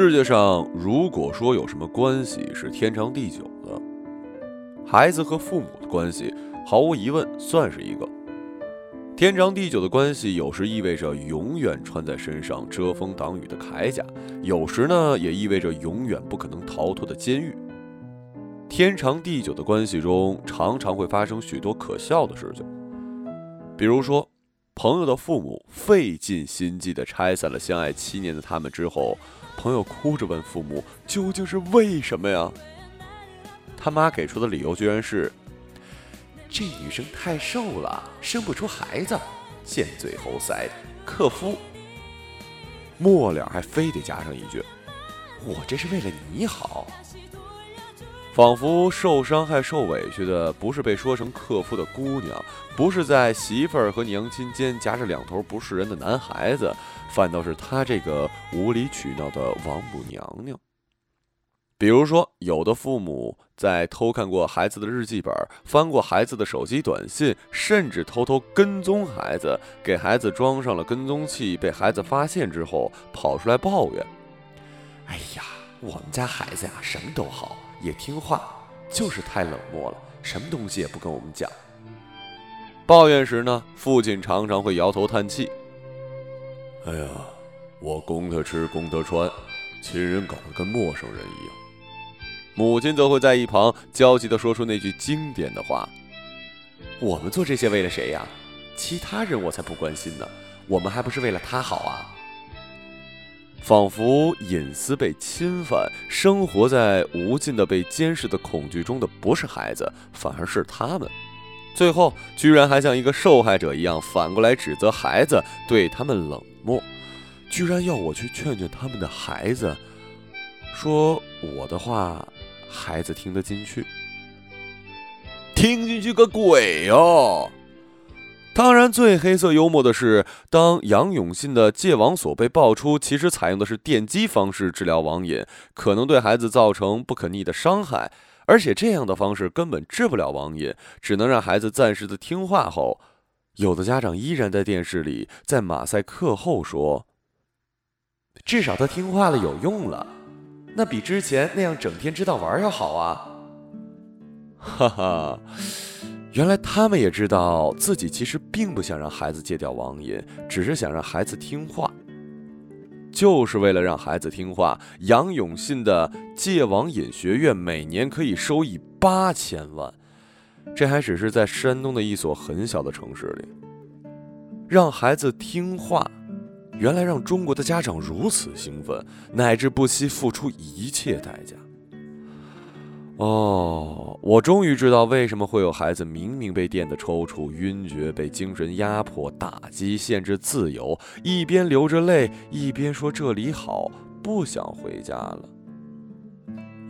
世界上如果说有什么关系是天长地久的，孩子和父母的关系毫无疑问算是一个。天长地久的关系，有时意味着永远穿在身上遮风挡雨的铠甲，有时呢也意味着永远不可能逃脱的监狱。天长地久的关系中，常常会发生许多可笑的事情，比如说，朋友的父母费尽心机地拆散了相爱七年的他们之后。朋友哭着问父母：“究竟是为什么呀？”他妈给出的理由居然是：“这女生太瘦了，生不出孩子，尖嘴猴腮，克夫。”末了还非得加上一句：“我这是为了你好。”仿佛受伤害、受委屈的不是被说成克夫的姑娘，不是在媳妇儿和娘亲间夹着两头不是人的男孩子，反倒是他这个无理取闹的王母娘娘。比如说，有的父母在偷看过孩子的日记本、翻过孩子的手机短信，甚至偷偷跟踪孩子，给孩子装上了跟踪器，被孩子发现之后跑出来抱怨：“哎呀，我们家孩子呀，什么都好。”也听话，就是太冷漠了，什么东西也不跟我们讲。抱怨时呢，父亲常常会摇头叹气：“哎呀，我供他吃，供他穿，亲人搞得跟陌生人一样。”母亲则会在一旁焦急地说出那句经典的话：“我们做这些为了谁呀？其他人我才不关心呢，我们还不是为了他好啊。”仿佛隐私被侵犯，生活在无尽的被监视的恐惧中的不是孩子，反而是他们。最后，居然还像一个受害者一样，反过来指责孩子对他们冷漠，居然要我去劝劝他们的孩子，说我的话，孩子听得进去？听进去个鬼哟！当然，最黑色幽默的是，当杨永信的戒网所被爆出，其实采用的是电击方式治疗网瘾，可能对孩子造成不可逆的伤害，而且这样的方式根本治不了网瘾，只能让孩子暂时的听话。后，有的家长依然在电视里，在马赛克后说：“至少他听话了，有用了，那比之前那样整天知道玩要好啊。”哈哈。原来他们也知道自己其实并不想让孩子戒掉网瘾，只是想让孩子听话。就是为了让孩子听话，杨永信的戒网瘾学院每年可以收益八千万，这还只是在山东的一所很小的城市里。让孩子听话，原来让中国的家长如此兴奋，乃至不惜付出一切代价。哦，我终于知道为什么会有孩子明明被电的抽搐、晕厥，被精神压迫、打击、限制自由，一边流着泪，一边说这里好，不想回家了，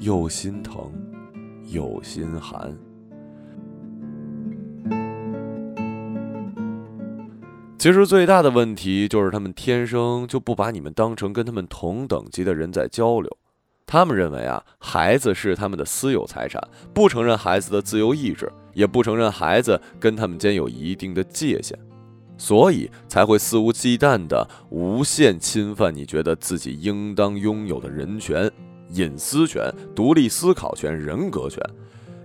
又心疼，又心寒。其实最大的问题就是他们天生就不把你们当成跟他们同等级的人在交流。他们认为啊，孩子是他们的私有财产，不承认孩子的自由意志，也不承认孩子跟他们间有一定的界限，所以才会肆无忌惮地无限侵犯你觉得自己应当拥有的人权、隐私权、独立思考权、人格权，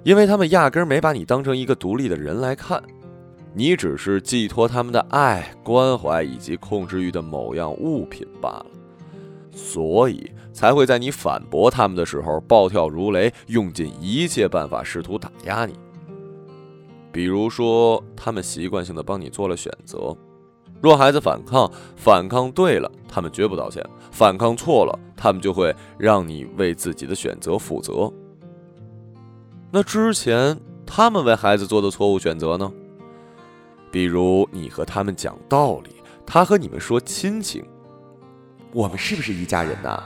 因为他们压根儿没把你当成一个独立的人来看，你只是寄托他们的爱、关怀以及控制欲的某样物品罢了。所以才会在你反驳他们的时候暴跳如雷，用尽一切办法试图打压你。比如说，他们习惯性的帮你做了选择，若孩子反抗，反抗对了，他们绝不道歉；反抗错了，他们就会让你为自己的选择负责。那之前他们为孩子做的错误选择呢？比如你和他们讲道理，他和你们说亲情。我们是不是一家人呐？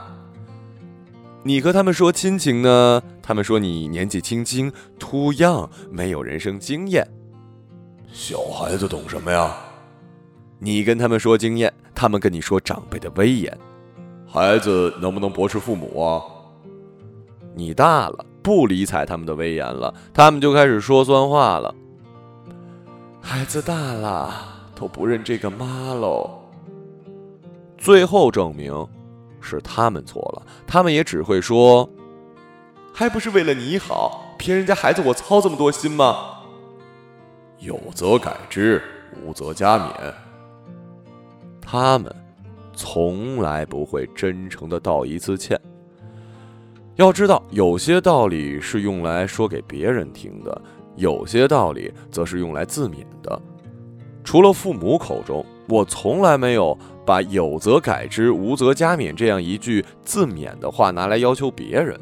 你和他们说亲情呢，他们说你年纪轻轻，too young，没有人生经验。小孩子懂什么呀？你跟他们说经验，他们跟你说长辈的威严。孩子能不能驳斥父母啊？你大了，不理睬他们的威严了，他们就开始说酸话了。孩子大了，都不认这个妈喽。最后证明，是他们错了，他们也只会说：“还不是为了你好，骗人家孩子我操这么多心吗？”有则改之，无则加勉。他们从来不会真诚的道一次歉。要知道，有些道理是用来说给别人听的，有些道理则是用来自勉的。除了父母口中，我从来没有把“有则改之，无则加勉”这样一句自勉的话拿来要求别人。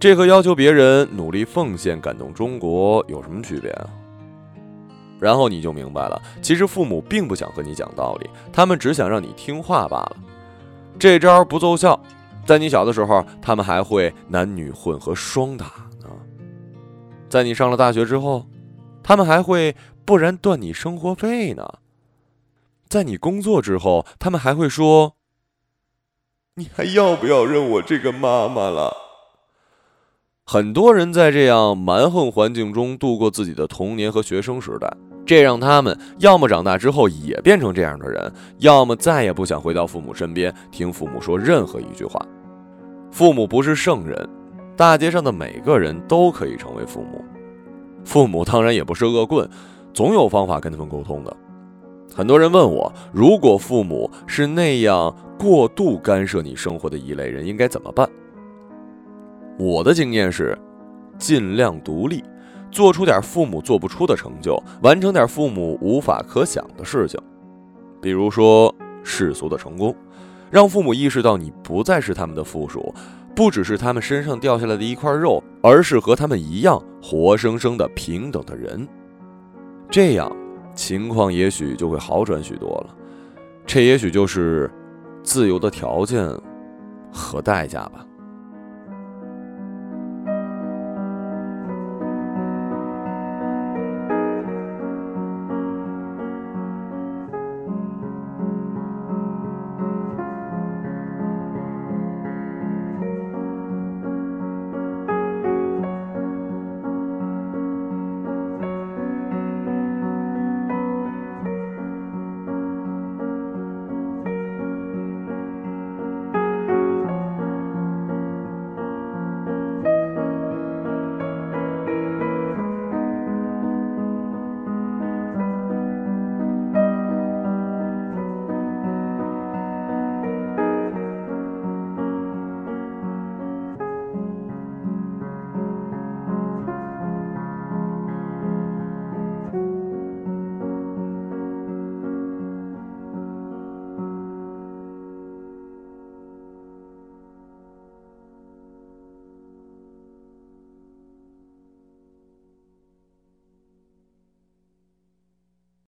这和要求别人努力奉献、感动中国有什么区别啊？然后你就明白了，其实父母并不想和你讲道理，他们只想让你听话罢了。这招不奏效，在你小的时候，他们还会男女混合双打呢；在你上了大学之后，他们还会不然断你生活费呢；在你工作之后，他们还会说：“你还要不要认我这个妈妈了？”很多人在这样蛮横环境中度过自己的童年和学生时代，这让他们要么长大之后也变成这样的人，要么再也不想回到父母身边听父母说任何一句话。父母不是圣人，大街上的每个人都可以成为父母。父母当然也不是恶棍，总有方法跟他们沟通的。很多人问我，如果父母是那样过度干涉你生活的一类人，应该怎么办？我的经验是，尽量独立，做出点父母做不出的成就，完成点父母无法可想的事情，比如说世俗的成功，让父母意识到你不再是他们的附属，不只是他们身上掉下来的一块肉，而是和他们一样活生生的平等的人。这样情况也许就会好转许多了。这也许就是自由的条件和代价吧。